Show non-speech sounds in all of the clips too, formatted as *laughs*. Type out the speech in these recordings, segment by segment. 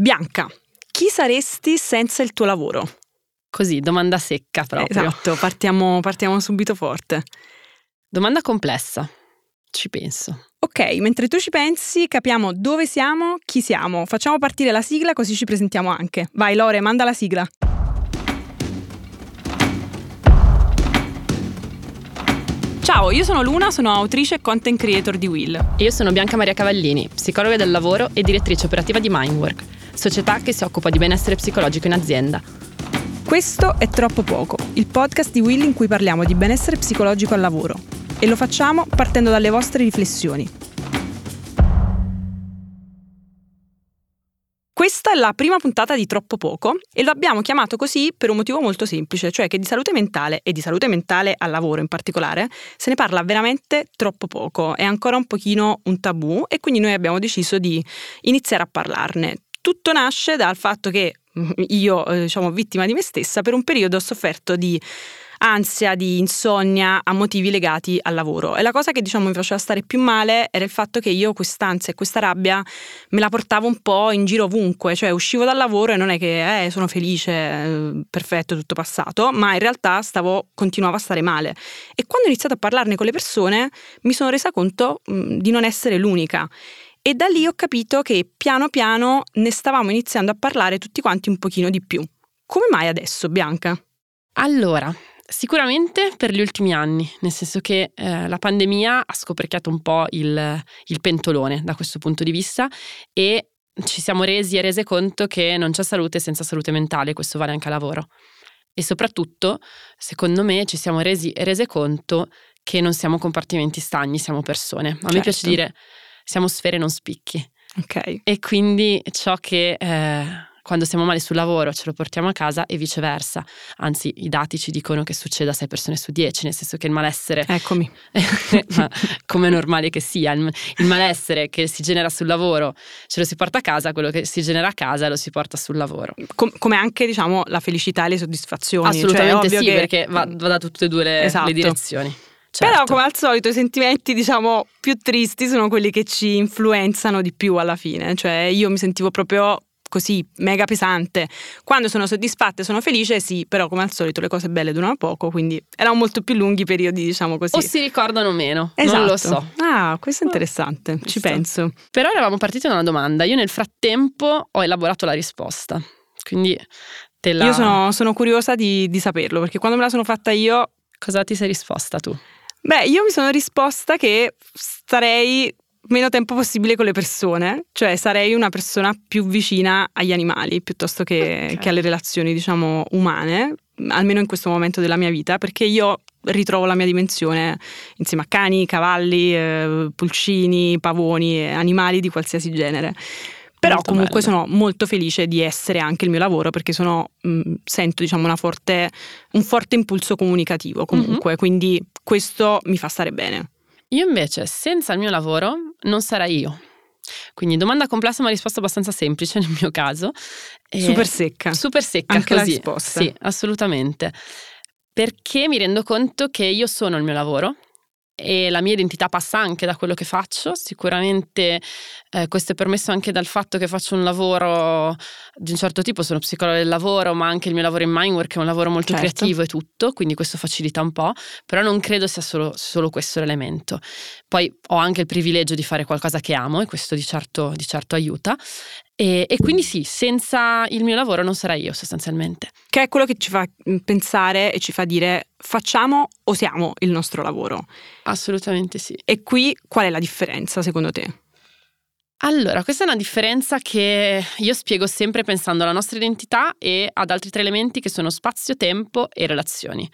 Bianca, chi saresti senza il tuo lavoro? Così, domanda secca proprio. Esatto, partiamo, partiamo subito forte. Domanda complessa, ci penso. Ok, mentre tu ci pensi, capiamo dove siamo, chi siamo. Facciamo partire la sigla così ci presentiamo anche. Vai Lore, manda la sigla. Ciao, io sono Luna, sono autrice e content creator di Will. E io sono Bianca Maria Cavallini, psicologa del lavoro e direttrice operativa di Mindwork, società che si occupa di benessere psicologico in azienda. Questo è Troppo Poco, il podcast di Will in cui parliamo di benessere psicologico al lavoro. E lo facciamo partendo dalle vostre riflessioni. Questa è la prima puntata di Troppo Poco e lo abbiamo chiamato così per un motivo molto semplice, cioè che di salute mentale e di salute mentale al lavoro in particolare se ne parla veramente troppo poco, è ancora un pochino un tabù e quindi noi abbiamo deciso di iniziare a parlarne. Tutto nasce dal fatto che io, eh, diciamo, vittima di me stessa, per un periodo ho sofferto di ansia, di insonnia a motivi legati al lavoro. E la cosa che diciamo mi faceva stare più male era il fatto che io quest'ansia e questa rabbia me la portavo un po' in giro ovunque, cioè uscivo dal lavoro e non è che eh, sono felice, eh, perfetto, tutto passato, ma in realtà stavo, continuavo a stare male. E quando ho iniziato a parlarne con le persone mi sono resa conto mh, di non essere l'unica. E da lì ho capito che piano piano ne stavamo iniziando a parlare tutti quanti un pochino di più. Come mai adesso, Bianca? Allora, Sicuramente per gli ultimi anni, nel senso che eh, la pandemia ha scoperchiato un po' il, il, pentolone da questo punto di vista e ci siamo resi e rese conto che non c'è salute senza salute mentale, questo vale anche al lavoro. E soprattutto, secondo me, ci siamo resi e rese conto che non siamo compartimenti stagni, siamo persone. A certo. me piace dire siamo sfere non spicchi. Ok. E quindi ciò che eh, quando siamo male sul lavoro ce lo portiamo a casa e viceversa. Anzi, i dati ci dicono che succede a 6 persone su 10, nel senso che il malessere... Eccomi. *laughs* come è normale che sia, il, il, malessere che si genera sul lavoro ce lo si porta a casa, quello che si genera a casa lo si porta sul lavoro. Com- come anche, diciamo, la felicità e le soddisfazioni. Cioè, Assolutamente cioè, sì, che... perché va, va, da tutte e due le, esatto. le direzioni. Certo. Però, come al solito, i sentimenti, diciamo, più tristi sono quelli che ci influenzano di più alla fine. Cioè, io mi sentivo proprio così mega pesante. Quando sono soddisfatta e sono felice, sì, però come al solito le cose belle durano poco, quindi erano molto più lunghi i periodi, diciamo così. O si ricordano meno, esatto. non lo so. Ah, questo è interessante, oh, ci penso. Però eravamo partiti da una domanda, io nel frattempo ho elaborato la risposta, quindi te la... Io sono, sono curiosa di, di saperlo, perché quando me la sono fatta io... Cosa ti sei risposta tu? Beh, io mi sono risposta che starei meno tempo possibile con le persone, cioè sarei una persona più vicina agli animali piuttosto che, okay. che alle relazioni, diciamo, umane, almeno in questo momento della mia vita, perché io ritrovo la mia dimensione insieme a cani, cavalli, eh, pulcini, pavoni, animali di qualsiasi genere. Però molto comunque bello. sono molto felice di essere anche il mio lavoro perché sono, mh, sento diciamo forte, un forte impulso comunicativo comunque, mm-hmm. quindi questo mi fa stare bene. Io invece, senza il mio lavoro, non sarei io. Quindi domanda complessa ma risposta abbastanza semplice nel mio caso. Super secca. Super secca. Anche così. la risposta. Sì, assolutamente. Perché mi rendo conto che io sono il mio lavoro e la mia identità passa anche da quello che faccio. Sicuramente eh, questo è permesso anche dal fatto che faccio un lavoro di un certo tipo, sono psicologa del lavoro, ma anche il mio lavoro in Mindwork è un lavoro molto certo. creativo e tutto, quindi questo facilita un po', però non credo sia solo, solo, questo l'elemento. Poi ho anche il privilegio di fare qualcosa che amo e questo di certo, di certo aiuta. E, e, quindi sì, senza il mio lavoro non sarei io sostanzialmente. Che è quello che ci fa mm, pensare e ci fa dire facciamo o siamo il nostro lavoro? Assolutamente sì. E qui qual è la differenza secondo te? Allora, questa è una differenza che io spiego sempre pensando alla nostra identità e ad altri tre elementi che sono spazio, tempo e relazioni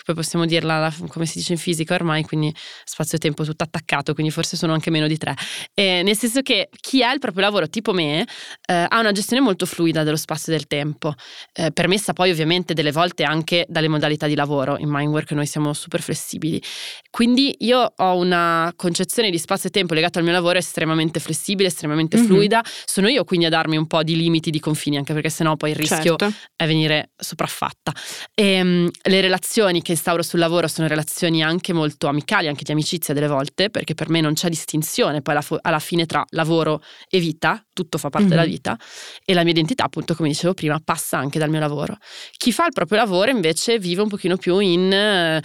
che poi possiamo dirla come si dice in fisica ormai, quindi spazio-tempo tutto attaccato, quindi forse sono anche meno di tre. E nel senso che chi ha il proprio lavoro tipo me eh, ha una gestione molto fluida dello spazio e del tempo, eh, permessa poi ovviamente delle volte anche dalle modalità di lavoro. In Mindwork noi siamo super flessibili. Quindi io ho una concezione di spazio e tempo legato al mio lavoro estremamente flessibile, estremamente mm-hmm. fluida. Sono io quindi a darmi un po' di limiti, di confini, anche perché sennò poi il rischio certo. è venire sopraffatta. E, um, le relazioni che che instauro sul lavoro sono relazioni anche molto amicali, anche di amicizia delle volte, perché per me non c'è distinzione poi alla, fo- alla fine tra lavoro e vita, tutto fa parte mm-hmm. della vita e la mia identità, appunto, come dicevo prima, passa anche dal mio lavoro. Chi fa il proprio lavoro invece vive un pochino più in... Eh,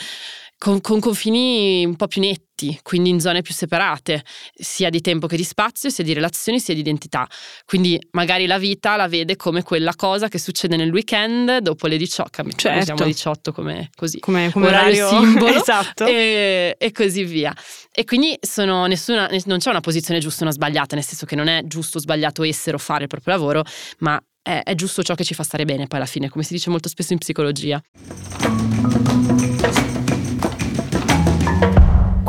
con, con, confini un po' più netti, quindi in zone più separate, sia di tempo che di spazio, sia di relazioni, sia di identità. Quindi magari la vita la vede come quella cosa che succede nel weekend dopo le 18, certo. usiamo 18 come così, come, come orario, orario *laughs* simbolo esatto. e, e, così via. E quindi nessuna, non c'è una posizione giusta o una sbagliata, nel senso che non è giusto o sbagliato essere o fare il proprio lavoro, ma è, è giusto ciò che ci fa stare bene poi alla fine, come si dice molto spesso in psicologia.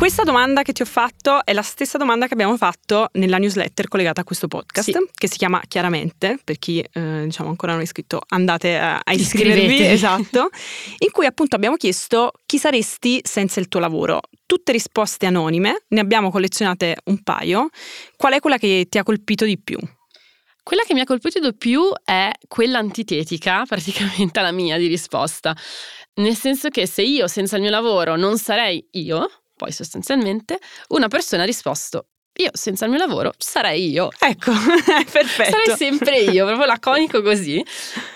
Questa domanda che ti ho fatto è la stessa domanda che abbiamo fatto nella newsletter collegata a questo podcast, sì. che si chiama Chiaramente, per chi eh, diciamo ancora non è iscritto andate a, a iscrivervi, esatto, *laughs* in cui appunto abbiamo chiesto chi saresti senza il tuo lavoro. Tutte risposte anonime, ne abbiamo collezionate un paio. Qual è quella che ti ha colpito di più? Quella che mi ha colpito di più è quella antitetica, *laughs* praticamente alla mia di risposta. Nel senso che se io senza il mio lavoro non sarei io, poi sostanzialmente una persona ha risposto io senza il mio lavoro sarei io. Ecco, *laughs* perfetto. Sarei sempre io, proprio laconico così.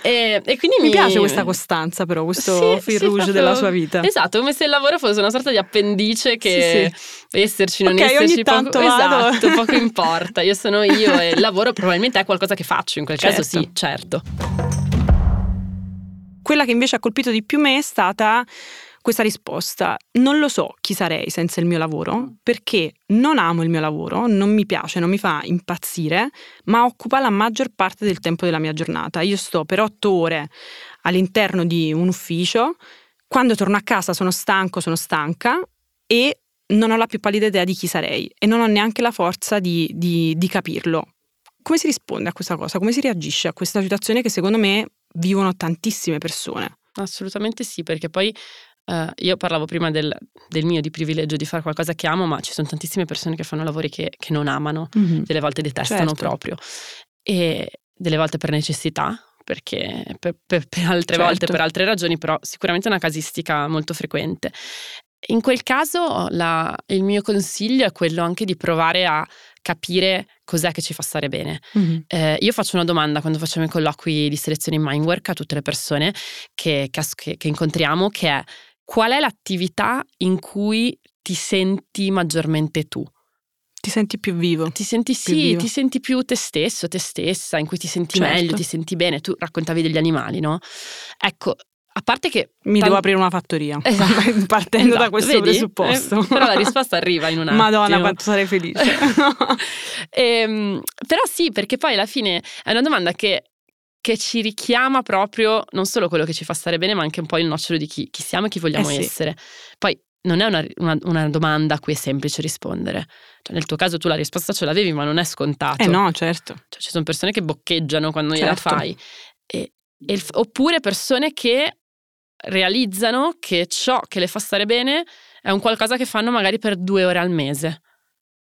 E, e quindi mi, mi, piace questa costanza, però, questo sì, fil sì, rouge della sua vita. Esatto, come se il lavoro fosse una sorta di appendice che sì, esserci, non okay, esserci, ogni tanto poco, vado. esatto, poco importa. Io sono io e il lavoro *laughs* probabilmente è qualcosa che faccio, in quel certo. caso sì, certo. Quella che invece ha colpito di più me è stata questa risposta. Non lo so chi sarei senza il mio lavoro, perché non amo il mio lavoro, non mi piace, non mi fa impazzire, ma occupa la maggior parte del tempo della mia giornata. Io sto per otto ore all'interno di un ufficio, quando torno a casa sono stanco, sono stanca e non ho la più pallida idea di chi sarei e non ho neanche la forza di, di, di capirlo. Come si risponde a questa cosa? Come si reagisce a questa situazione che secondo me vivono tantissime persone? Assolutamente sì, perché poi Uh, io parlavo prima del, del, mio di privilegio di fare qualcosa che amo, ma ci sono tantissime persone che fanno lavori che, che non amano, mm-hmm. delle volte detestano certo. proprio, e delle volte per necessità, perché per, per, per altre certo. volte per altre ragioni, però sicuramente è una casistica molto frequente. In quel caso la, il mio consiglio è quello anche di provare a capire cos'è che ci fa stare bene. Mm-hmm. Eh, io faccio una domanda quando facciamo i colloqui di selezione in Mindwork a tutte le persone che, che, che incontriamo, che è qual è l'attività in cui ti senti maggiormente tu? Ti senti più vivo. Ti senti sì, vivo. ti senti più te stesso, te stessa, in cui ti senti certo. meglio, ti senti bene. Tu raccontavi degli animali, no? Ecco, a parte che... Mi tan- devo aprire una fattoria, *laughs* esatto. *laughs* partendo esatto. da questo Vedi? presupposto. Eh, però la risposta *laughs* arriva in un attimo. Madonna, quanto sarei felice. ehm, però sì, perché poi alla fine è una domanda che che ci richiama proprio non solo quello che ci fa stare bene, ma anche un po' il nocciolo di chi, chi siamo e chi vogliamo eh sì. essere. Poi non è una, una, una, domanda a cui è semplice rispondere. Cioè, nel tuo caso tu la risposta ce l'avevi, ma non è scontato. Eh no, certo. Cioè, ci sono persone che boccheggiano quando certo. gliela fai. E, e, oppure persone che realizzano che ciò che le fa stare bene è un qualcosa che fanno magari per due ore al mese.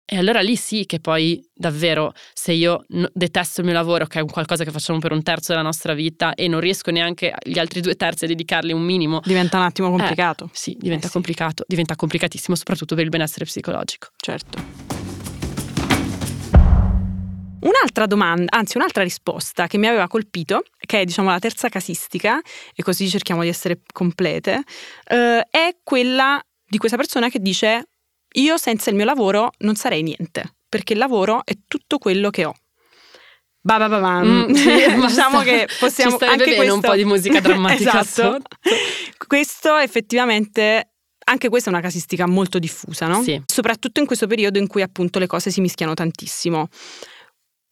E allora lì sì che poi davvero se io detesto il mio lavoro, che è un qualcosa che facciamo per un terzo della nostra vita e non riesco neanche gli altri due terzi a dedicarli un minimo. Diventa un attimo complicato. Eh, sì, diventa eh sì. complicato, diventa complicatissimo soprattutto per il benessere psicologico. Certo. Un'altra domanda, anzi un'altra risposta che mi aveva colpito, che è diciamo la terza casistica, e così cerchiamo di essere complete, eh, è quella di questa persona che dice io senza il mio lavoro non sarei niente, perché il lavoro è tutto quello che ho. Ba ba ba ba. Mm, *laughs* diciamo che possiamo Ci anche bene questo... un po' di musica *laughs* drammatica esatto. questo effettivamente anche questa è una casistica molto diffusa, no? Sì. Soprattutto in questo periodo in cui appunto le cose si mischiano tantissimo.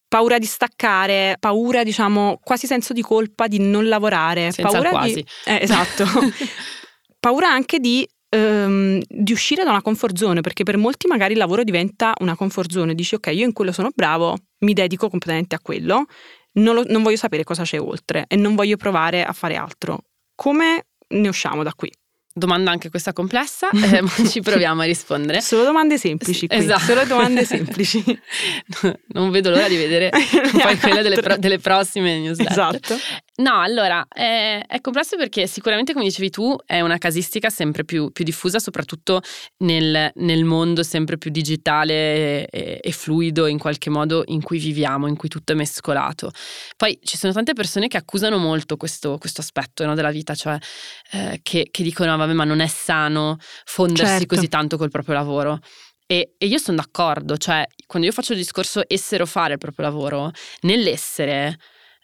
Paura di staccare, paura, diciamo, quasi senso di colpa di non lavorare, Senza paura quasi. di eh, esatto. *laughs* paura anche di ehm, di uscire da una comfort zone, perché per molti magari il lavoro diventa una comfort zone, dici ok, io in quello sono bravo, mi dedico completamente a quello, non, lo, non voglio sapere cosa c'è oltre e non voglio provare a fare altro. Come ne usciamo da qui? Domanda anche questa complessa, *laughs* eh, ma ci proviamo a rispondere. Solo domande semplici qui. Esatto. Solo domande *laughs* semplici. non vedo l'ora di vedere *laughs* poi quelle delle, pro- delle prossime newsletter. Esatto. No, allora è, è, complesso perché sicuramente, come dicevi tu, è una casistica sempre più, più diffusa, soprattutto nel, nel, mondo sempre più digitale e, e, fluido in qualche modo in cui viviamo, in cui tutto è mescolato. Poi ci sono tante persone che accusano molto questo, questo aspetto no, della vita, cioè eh, che, che, dicono: vabbè, ma non è sano fondersi certo. così tanto col proprio lavoro. E, e, io sono d'accordo, cioè quando io faccio il discorso essere o fare il proprio lavoro, nell'essere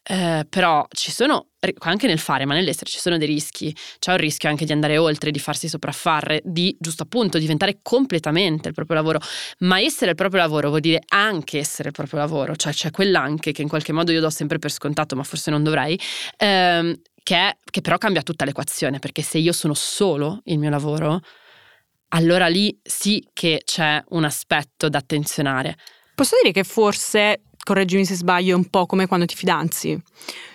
eh, però ci sono, anche nel fare, ma nell'essere ci sono dei rischi. C'è un rischio anche di andare oltre, di farsi sopraffare, di giusto appunto diventare completamente il proprio lavoro. Ma essere il proprio lavoro vuol dire anche essere il proprio lavoro, cioè c'è quell'anche che in qualche modo io do sempre per scontato, ma forse non dovrei. Ehm, che, che però cambia tutta l'equazione, perché se io sono solo il mio lavoro, allora lì sì che c'è un aspetto da attenzionare. Posso dire che forse correggimi se sbaglio, è un po' come quando ti fidanzi.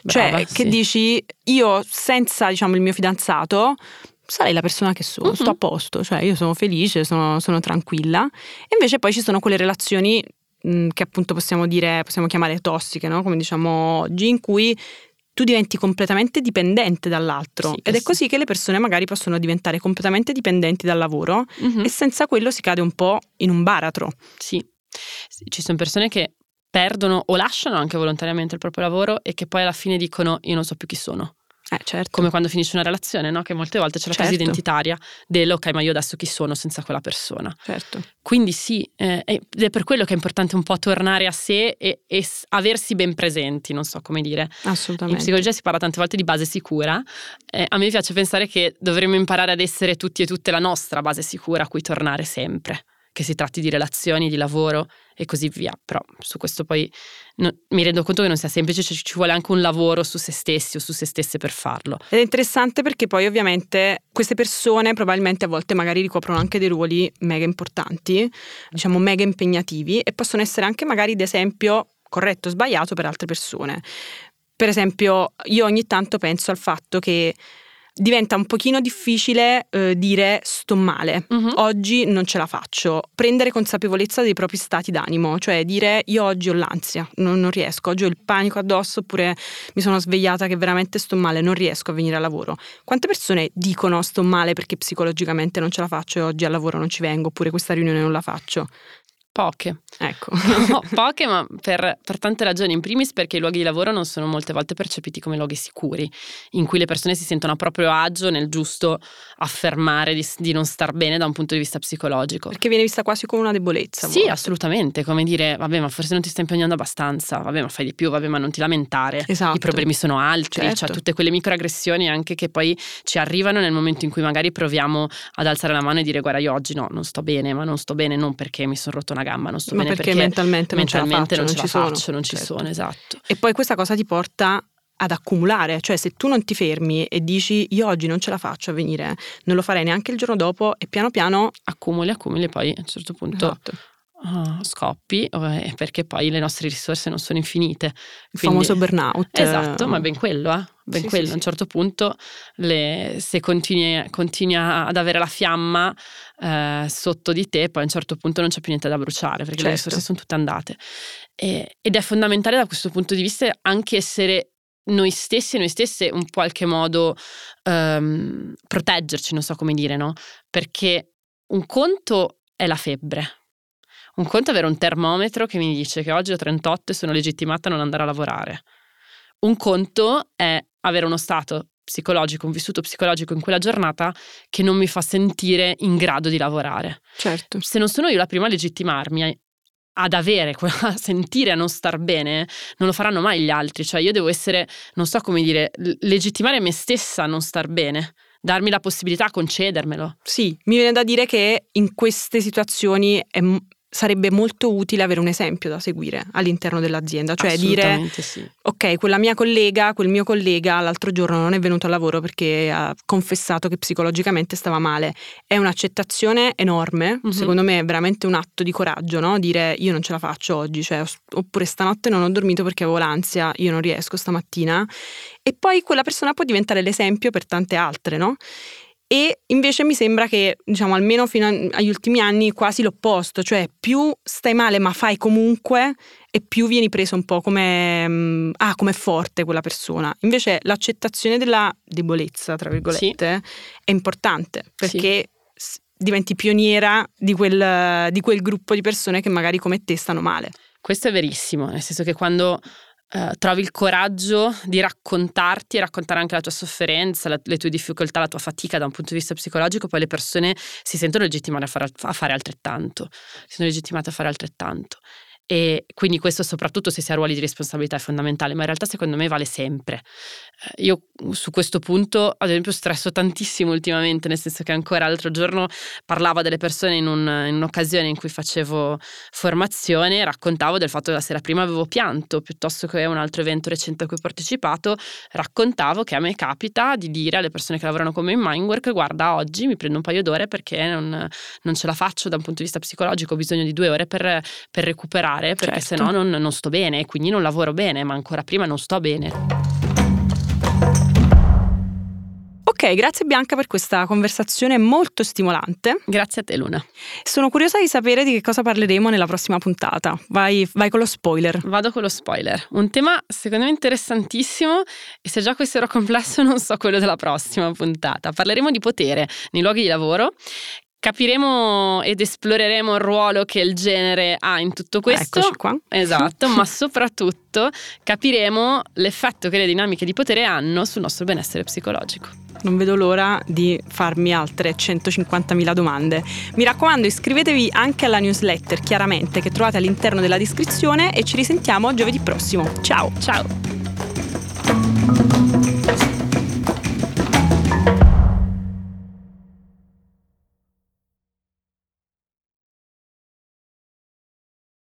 Cioè, Brava, che sì. dici, io senza, diciamo, il mio fidanzato sarei la persona che sono, uh-huh. sto a posto, cioè io sono felice, sono, sono tranquilla. E invece poi ci sono quelle relazioni mh, che appunto possiamo dire, possiamo chiamare tossiche, no? come diciamo oggi, in cui tu diventi completamente dipendente dall'altro. Sì, Ed è sì. così che le persone magari possono diventare completamente dipendenti dal lavoro uh-huh. e senza quello si cade un po' in un baratro. Sì. Ci sono persone che perdono o lasciano anche volontariamente il proprio lavoro e che poi alla fine dicono io non so più chi sono. Eh, certo. Come quando finisce una relazione, no? che molte volte c'è la certo. crisi identitaria del ok, ma io adesso chi sono senza quella persona. Certo. Quindi sì, eh, ed è per quello che è importante un po' tornare a sé e, e, aversi ben presenti, non so come dire. Assolutamente. In psicologia si parla tante volte di base sicura. Eh, a me piace pensare che dovremmo imparare ad essere tutti e tutte la nostra base sicura a cui tornare sempre che si tratti di relazioni, di lavoro e così via. Però su questo poi no, mi rendo conto che non sia semplice, cioè ci vuole anche un lavoro su se stessi o su se stesse per farlo. Ed è interessante perché poi ovviamente queste persone probabilmente a volte magari ricoprono anche dei ruoli mega importanti, diciamo mega impegnativi e possono essere anche magari d'esempio corretto o sbagliato per altre persone. Per esempio, io ogni tanto penso al fatto che diventa un pochino difficile eh, dire sto male, uh-huh. oggi non ce la faccio, prendere consapevolezza dei propri stati d'animo, cioè dire io oggi ho l'ansia, non, non, riesco, oggi ho il panico addosso oppure mi sono svegliata che veramente sto male, non riesco a venire al lavoro. Quante persone dicono sto male perché psicologicamente non ce la faccio e oggi al lavoro non ci vengo oppure questa riunione non la faccio? Poche. Ecco. No, *laughs* *laughs* poche, ma per, per, tante ragioni. In primis perché i luoghi di lavoro non sono molte volte percepiti come luoghi sicuri, in cui le persone si sentono a proprio agio nel giusto affermare di, di non star bene da un punto di vista psicologico. Perché viene vista quasi come una debolezza. Sì, assolutamente. Come dire, vabbè, ma forse non ti stai impegnando abbastanza, vabbè, ma fai di più, vabbè, ma non ti lamentare. Esatto. I problemi sono altri, cioè certo. cioè tutte quelle microaggressioni anche che poi ci arrivano nel momento in cui magari proviamo ad alzare la mano e dire guarda, io oggi no, non sto bene, ma non sto bene non perché mi sono rotto una gamba, non sto Ma bene perché, perché mentalmente non, mentalmente non, non ci sono, faccio, non ci certo. sono, esatto. E poi questa cosa ti porta ad accumulare, cioè se tu non ti fermi e dici io oggi non ce la faccio a venire, non lo farei neanche il giorno dopo e piano piano accumuli, accumuli poi a un certo punto esatto. uh, scoppi perché poi le nostre risorse non sono infinite. Il Quindi, famoso burnout. Esatto, ma ben quello, eh? Ben sì, quello. Sì, a un certo punto le, se continui, continui, ad avere la fiamma eh, sotto di te, poi a un certo punto non c'è più niente da bruciare perché certo. le risorse sono tutte andate. E, ed è fondamentale da questo punto di vista anche essere noi stessi e noi stesse in qualche modo um, proteggerci, non so come dire, no? Perché un conto è la febbre. Un conto è avere un termometro che mi dice che oggi ho 38 e sono legittimata a non andare a lavorare. Un conto è avere uno stato psicologico, un vissuto psicologico in quella giornata che non mi fa sentire in grado di lavorare. Certo. Se non sono io la prima a legittimarmi ad avere, *laughs* a sentire, a non star bene, non lo faranno mai gli altri. Cioè io devo essere, non so come dire, legittimare me stessa a non star bene darmi la possibilità, concedermelo. Sì, mi viene da dire che in queste situazioni è sarebbe molto utile avere un esempio da seguire all'interno dell'azienda, cioè dire sì. ok, quella mia collega, quel mio collega l'altro giorno non è venuto al lavoro perché ha confessato che psicologicamente stava male. È un'accettazione enorme, mm-hmm. secondo me è veramente un atto di coraggio, no? Dire io non ce la faccio oggi, cioè, oppure stanotte non ho dormito perché avevo l'ansia, io non riesco stamattina. E poi quella persona può diventare l'esempio per tante altre, no? E invece mi sembra che, diciamo, almeno fino agli ultimi anni quasi l'opposto, cioè più stai male ma fai comunque e più vieni preso un po' come mm, ah, come forte quella persona. Invece l'accettazione della debolezza, tra virgolette, sì. è importante perché sì. diventi pioniera di quel, di quel gruppo di persone che magari come te stanno male. Questo è verissimo, nel senso che quando Uh, trovi il coraggio di raccontarti e raccontare anche la tua sofferenza, la, le tue difficoltà, la tua fatica da un punto di vista psicologico, poi le persone si sentono legittimate a fare, a fare altrettanto, si sono legittimate a fare altrettanto. E quindi questo soprattutto se si ha ruoli di responsabilità è fondamentale, ma in realtà secondo me vale sempre. Eh, io su questo punto, ad esempio, stresso tantissimo ultimamente, nel senso che ancora l'altro giorno parlavo delle persone in, un, in un'occasione in cui facevo formazione, raccontavo del fatto che la sera prima avevo pianto, piuttosto che un altro evento recente a cui ho partecipato, raccontavo che a me capita di dire alle persone che lavorano con me in Mindwork, guarda, oggi mi prendo un paio d'ore perché non, non ce la faccio da un punto di vista psicologico, ho bisogno di due ore per, per recuperare, perché certo. se no non, non sto bene, e quindi non lavoro bene, ma ancora prima non sto bene. Ok, grazie Bianca per questa conversazione molto stimolante. Grazie a te Luna. Sono curiosa di sapere di che cosa parleremo nella prossima puntata. Vai, vai con lo spoiler. Vado con lo spoiler. Un tema secondo me interessantissimo e se già questo era complesso non so quello della prossima puntata. Parleremo di potere nei luoghi di lavoro Capiremo ed esploreremo il ruolo che il genere ha in tutto questo. Eccoci qua. Esatto, *laughs* ma soprattutto capiremo l'effetto che le dinamiche di potere hanno sul nostro benessere psicologico. Non vedo l'ora di farmi altre 150.000 domande. Mi raccomando, iscrivetevi anche alla newsletter, chiaramente, che trovate all'interno della descrizione e ci risentiamo giovedì prossimo. Ciao! Ciao!